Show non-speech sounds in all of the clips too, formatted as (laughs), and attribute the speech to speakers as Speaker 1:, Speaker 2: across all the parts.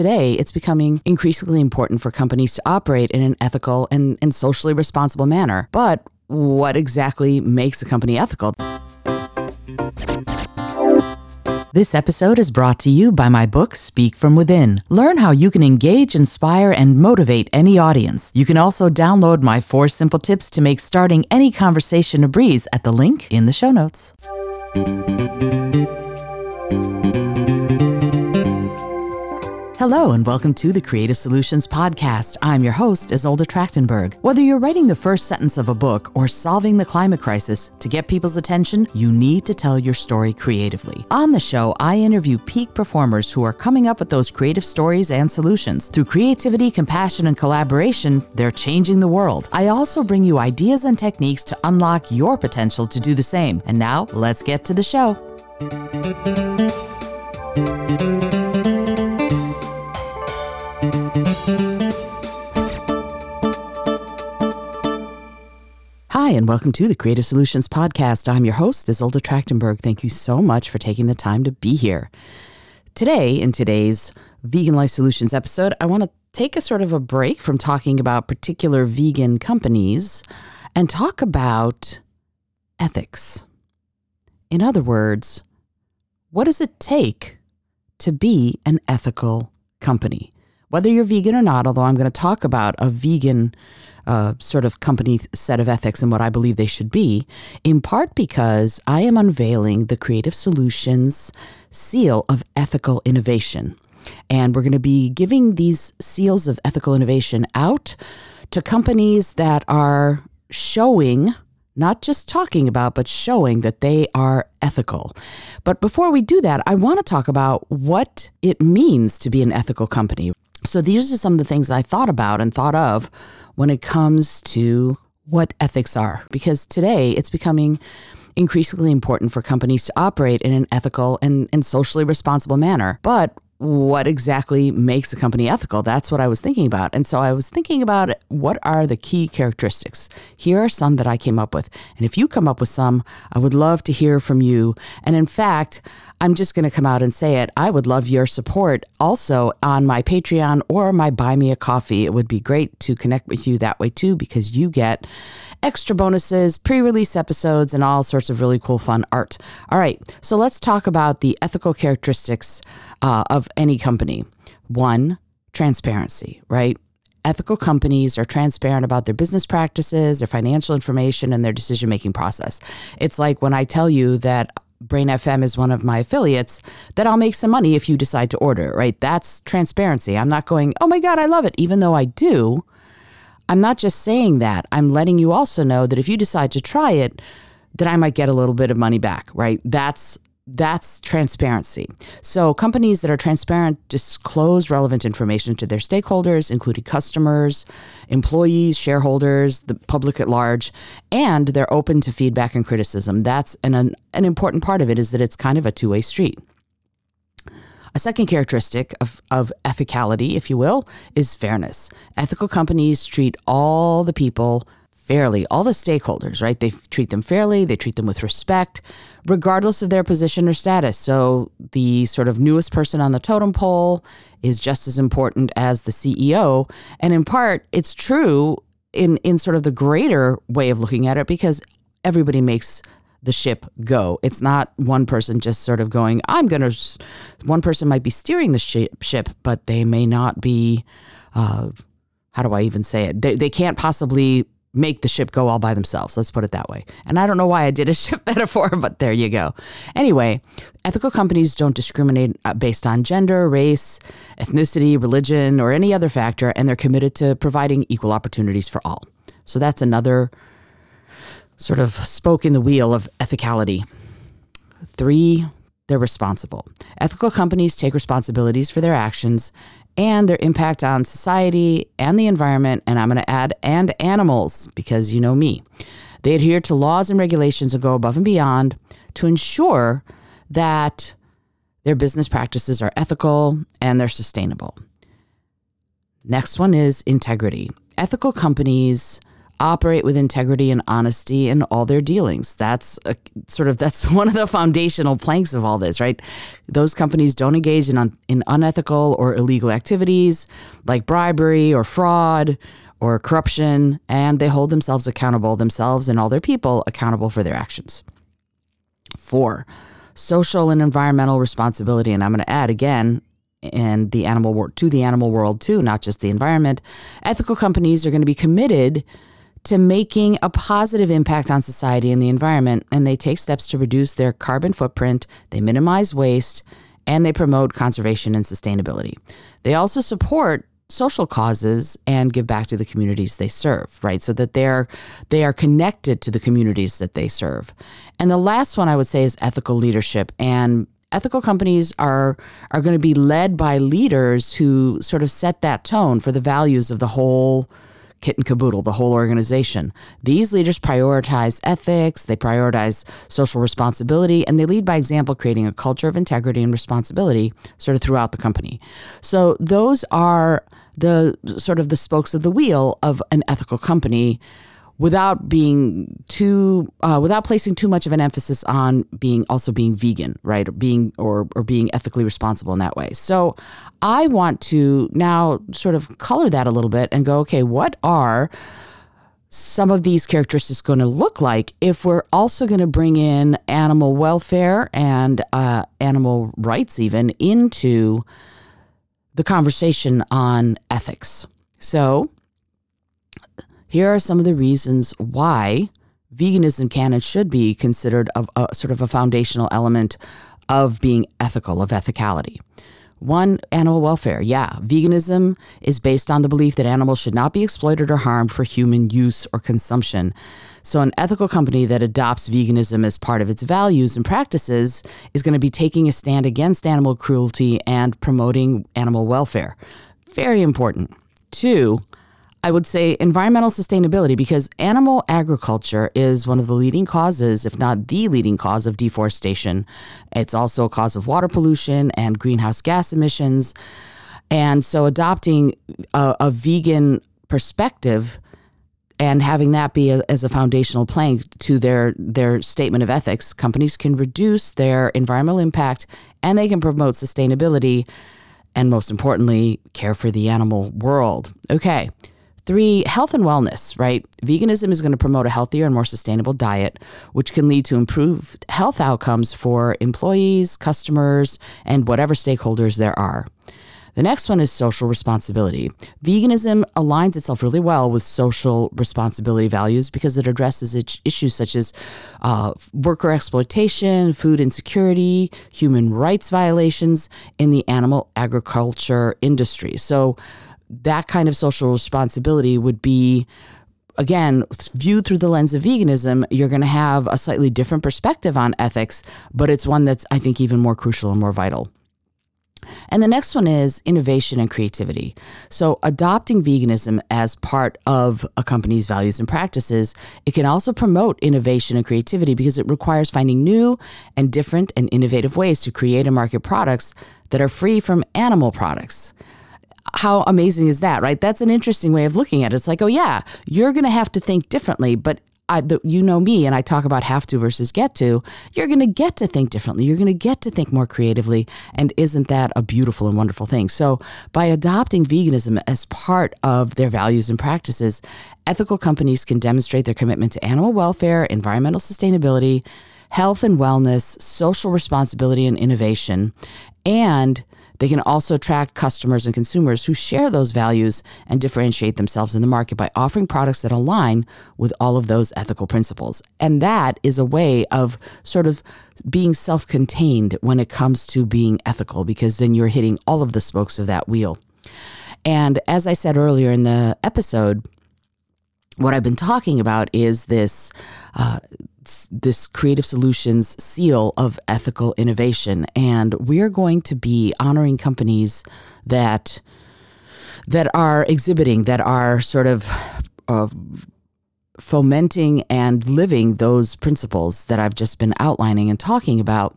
Speaker 1: today it's becoming increasingly important for companies to operate in an ethical and, and socially responsible manner. But what exactly makes a company ethical? This episode is brought to you by my book, Speak From Within. Learn how you can engage, inspire, and motivate any audience. You can also download my four simple tips to make starting any conversation a breeze at the link in the show notes. Hello, and welcome to the Creative Solutions Podcast. I'm your host, Izolda Trachtenberg. Whether you're writing the first sentence of a book or solving the climate crisis, to get people's attention, you need to tell your story creatively. On the show, I interview peak performers who are coming up with those creative stories and solutions. Through creativity, compassion, and collaboration, they're changing the world. I also bring you ideas and techniques to unlock your potential to do the same. And now, let's get to the show. Hi, and welcome to the Creative Solutions Podcast. I'm your host, Izolda Trachtenberg. Thank you so much for taking the time to be here. Today, in today's Vegan Life Solutions episode, I want to take a sort of a break from talking about particular vegan companies and talk about ethics. In other words, what does it take to be an ethical company? Whether you're vegan or not, although I'm going to talk about a vegan uh, sort of company set of ethics and what I believe they should be, in part because I am unveiling the Creative Solutions seal of ethical innovation. And we're going to be giving these seals of ethical innovation out to companies that are showing, not just talking about, but showing that they are ethical. But before we do that, I want to talk about what it means to be an ethical company. So these are some of the things I thought about and thought of when it comes to what ethics are, because today it's becoming increasingly important for companies to operate in an ethical and, and socially responsible manner. But what exactly makes a company ethical? That's what I was thinking about. And so I was thinking about what are the key characteristics. Here are some that I came up with. And if you come up with some, I would love to hear from you. And in fact, I'm just going to come out and say it. I would love your support also on my Patreon or my Buy Me a Coffee. It would be great to connect with you that way too, because you get extra bonuses, pre release episodes, and all sorts of really cool, fun art. All right, so let's talk about the ethical characteristics uh, of any company. One, transparency, right? Ethical companies are transparent about their business practices, their financial information, and their decision making process. It's like when I tell you that Brain FM is one of my affiliates, that I'll make some money if you decide to order, right? That's transparency. I'm not going, oh my God, I love it, even though I do. I'm not just saying that. I'm letting you also know that if you decide to try it, that I might get a little bit of money back, right? That's that's transparency. So companies that are transparent disclose relevant information to their stakeholders, including customers, employees, shareholders, the public at large, and they're open to feedback and criticism. That's an, an, an important part of it is that it's kind of a two-way street. A second characteristic of, of ethicality, if you will, is fairness. Ethical companies treat all the people fairly, all the stakeholders, right? They treat them fairly, they treat them with respect, regardless of their position or status. So the sort of newest person on the totem pole is just as important as the CEO. And in part, it's true in, in sort of the greater way of looking at it because everybody makes the ship go. It's not one person just sort of going, I'm going to, one person might be steering the ship, ship but they may not be, uh, how do I even say it? They, they can't possibly make the ship go all by themselves. Let's put it that way. And I don't know why I did a (laughs) ship metaphor, but there you go. Anyway, ethical companies don't discriminate uh, based on gender, race, ethnicity, religion, or any other factor, and they're committed to providing equal opportunities for all. So that's another sort of spoke in the wheel of ethicality. Three, they're responsible. Ethical companies take responsibilities for their actions and their impact on society and the environment. And I'm going to add, and animals, because you know me. They adhere to laws and regulations and go above and beyond to ensure that their business practices are ethical and they're sustainable. Next one is integrity. Ethical companies operate with integrity and honesty in all their dealings. That's a, sort of (laughs) that's one of the foundational planks of all this, right? Those companies don't engage in un, in unethical or illegal activities like bribery or fraud or corruption, and they hold themselves accountable, themselves and all their people accountable for their actions. Four, social and environmental responsibility, and I'm going to add again and the animal world to the animal world too, not just the environment. Ethical companies are going to be committed to making a positive impact on society and the environment, and they take steps to reduce their carbon footprint, they minimize waste, and they promote conservation and sustainability. They also support social causes and give back to the communities they serve, right? So that they're they are connected to the communities that they serve. And the last one I would say is ethical leadership and ethical companies are are going to be led by leaders who sort of set that tone for the values of the whole kit and caboodle, the whole organization. These leaders prioritize ethics, they prioritize social responsibility, and they lead by example, creating a culture of integrity and responsibility sort of throughout the company. So those are the sort of the spokes of the wheel of an ethical company without being too uh, without placing too much of an emphasis on being also being vegan right? Or being or, or being ethically responsible in that way. So i want to now sort of color that a little bit and go okay what are some of these characteristics going to look like if we're also going to bring in animal welfare and uh, animal rights even into the conversation on ethics? So here are some of the reasons why veganism can and should be considered a, a sort of a foundational element of being ethical, of ethicality. One, animal welfare. Yeah, veganism is based on the belief that animals should not be exploited or harmed for human use or consumption. So, an ethical company that adopts veganism as part of its values and practices is going to be taking a stand against animal cruelty and promoting animal welfare. Very important. Two, I would say environmental sustainability because animal agriculture is one of the leading causes, if not the leading cause, of deforestation. It's also a cause of water pollution and greenhouse gas emissions. And so, adopting a, a vegan perspective and having that be a, as a foundational plank to their their statement of ethics, companies can reduce their environmental impact and they can promote sustainability and most importantly, care for the animal world. Okay. Three, health and wellness, right? Veganism is going to promote a healthier and more sustainable diet, which can lead to improved health outcomes for employees, customers, and whatever stakeholders there are. The next one is social responsibility. Veganism aligns itself really well with social responsibility values because it addresses issues such as uh, worker exploitation, food insecurity, human rights violations in the animal agriculture industry. So, that kind of social responsibility would be again viewed through the lens of veganism you're going to have a slightly different perspective on ethics but it's one that's i think even more crucial and more vital and the next one is innovation and creativity. So, adopting veganism as part of a company's values and practices, it can also promote innovation and creativity because it requires finding new and different and innovative ways to create and market products that are free from animal products how amazing is that, right? That's an interesting way of looking at it. It's like, oh, yeah, you're going to have to think differently, but I, the, you know me, and I talk about have to versus get to. You're going to get to think differently. You're going to get to think more creatively. And isn't that a beautiful and wonderful thing? So, by adopting veganism as part of their values and practices, ethical companies can demonstrate their commitment to animal welfare, environmental sustainability, health and wellness, social responsibility, and innovation. And they can also attract customers and consumers who share those values and differentiate themselves in the market by offering products that align with all of those ethical principles. And that is a way of sort of being self contained when it comes to being ethical, because then you're hitting all of the spokes of that wheel. And as I said earlier in the episode, what I've been talking about is this uh, this creative solutions seal of ethical innovation. And we're going to be honoring companies that that are exhibiting that are sort of uh, fomenting and living those principles that I've just been outlining and talking about.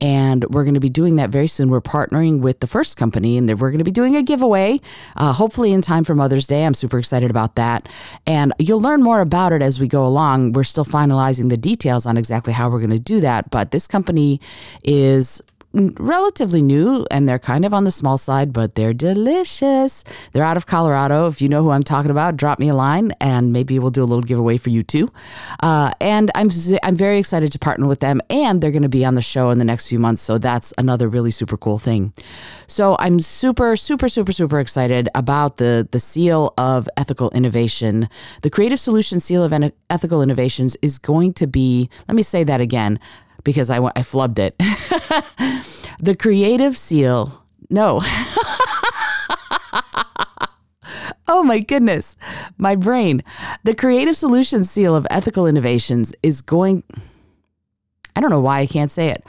Speaker 1: And we're going to be doing that very soon. We're partnering with the first company and we're going to be doing a giveaway, uh, hopefully in time for Mother's Day. I'm super excited about that. And you'll learn more about it as we go along. We're still finalizing the details on exactly how we're going to do that. But this company is relatively new and they're kind of on the small side, but they're delicious. They're out of Colorado. If you know who I'm talking about, drop me a line and maybe we'll do a little giveaway for you too. Uh, and I'm I'm very excited to partner with them, and they're going to be on the show in the next few months. So that's another really super cool thing. So I'm super super super super excited about the the seal of ethical innovation. The Creative Solutions Seal of Ethical Innovations is going to be. Let me say that again because I, I flubbed it. (laughs) the creative seal. No. (laughs) oh my goodness. My brain. The creative solutions seal of ethical innovations is going. I don't know why I can't say it.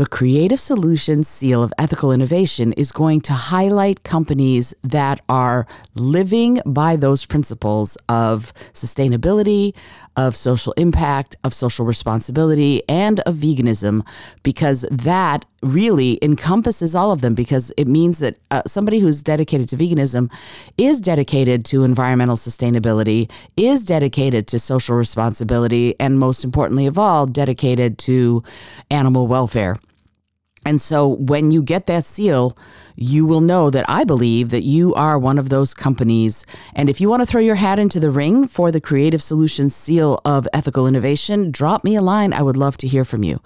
Speaker 1: The Creative Solutions Seal of Ethical Innovation is going to highlight companies that are living by those principles of sustainability, of social impact, of social responsibility, and of veganism, because that really encompasses all of them because it means that uh, somebody who's dedicated to veganism is dedicated to environmental sustainability, is dedicated to social responsibility, and most importantly of all, dedicated to animal welfare. And so when you get that seal, you will know that I believe that you are one of those companies. And if you want to throw your hat into the ring for the Creative Solutions seal of ethical innovation, drop me a line. I would love to hear from you.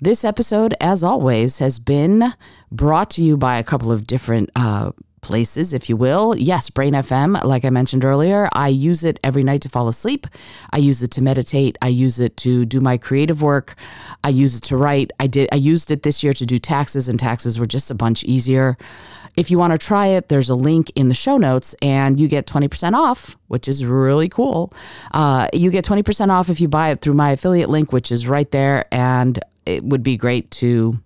Speaker 1: This episode, as always, has been brought to you by a couple of different uh, places, if you will. Yes, Brain FM, like I mentioned earlier, I use it every night to fall asleep. I use it to meditate. I use it to do my creative work. I use it to write. I did I used it this year to do taxes and taxes were just a bunch easier. If you want to try it, there's a link in the show notes and you get 20% off, which is really cool. Uh, you get 20% off if you buy it through my affiliate link, which is right there. And it would be great to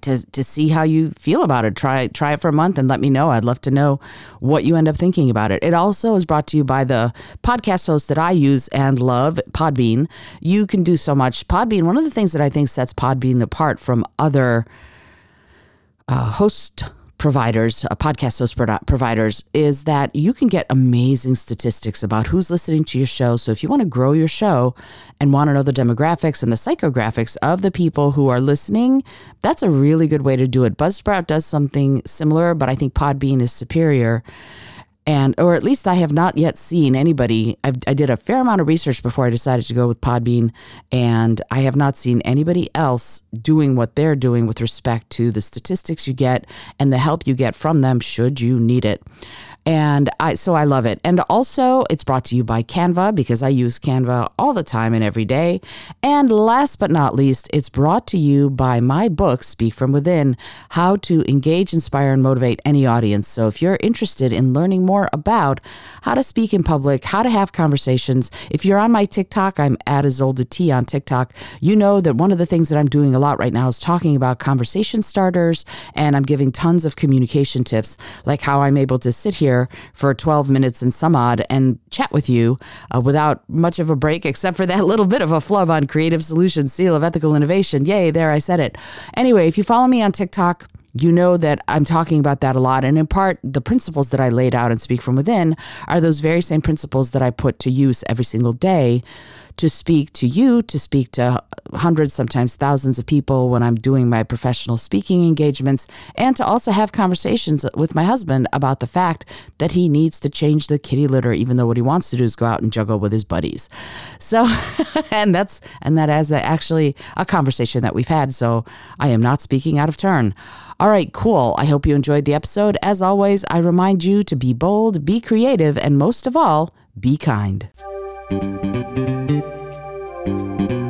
Speaker 1: to to see how you feel about it. Try try it for a month and let me know. I'd love to know what you end up thinking about it. It also is brought to you by the podcast host that I use and love, Podbean. You can do so much. Podbean. One of the things that I think sets Podbean apart from other uh, host providers, uh, podcast host providers, is that you can get amazing statistics about who's listening to your show. So if you want to grow your show and want to know the demographics and the psychographics of the people who are listening, that's a really good way to do it. Buzzsprout does something similar, but I think Podbean is superior and or at least I have not yet seen anybody. I've, i did a fair amount of research before I decided to go with Podbean, and I have not seen anybody else doing what they're doing with respect to the statistics you get and the help you get from them should you need it. And I so I love it. And also it's brought to you by Canva because I use Canva all the time and every day. And last but not least, it's brought to you by my book Speak from Within: How to Engage, Inspire and Motivate Any Audience. So if you're interested in learning more about how to speak in public, how to have conversations, if you're on my TikTok, I'm at Izolda T on TikTok. You know that one of the things that I'm doing a lot right now is talking about conversation starters and I'm giving tons of communication tips like how I'm able to sit here here for 12 minutes and some odd and chat with you uh, without much of a break, except for that (laughs) little bit of a flub on Creative Solutions Seal of Ethical Innovation. Yay, there I said it. Anyway, if you follow me on TikTok, you know that I'm talking about that a lot. And in part, the principles that I laid out and speak from within are those very same principles that I put to use every single day to speak to you, to speak to hundreds, sometimes thousands of people when I'm doing my professional speaking engagements, and to also have conversations with my husband about the fact that he needs to change the kitty litter, even though what he wants to do is go out and juggle with his buddies. So, (laughs) and that's, and that is actually a conversation that we've had. So I am not speaking out of turn. All right, cool. I hope you enjoyed the episode. As always, I remind you to be bold, be creative, and most of all, be kind. Thank you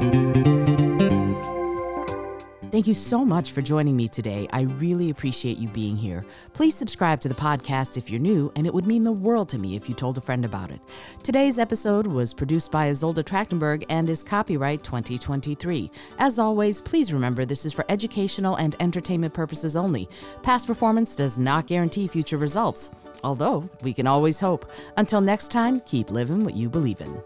Speaker 1: so much for joining me today. I really appreciate you being here. Please subscribe to the podcast if you're new, and it would mean the world to me if you told a friend about it. Today's episode was produced by Izolda Trachtenberg and is copyright 2023. As always, please remember this is for educational and entertainment purposes only. Past performance does not guarantee future results, although we can always hope. Until next time, keep living what you believe in.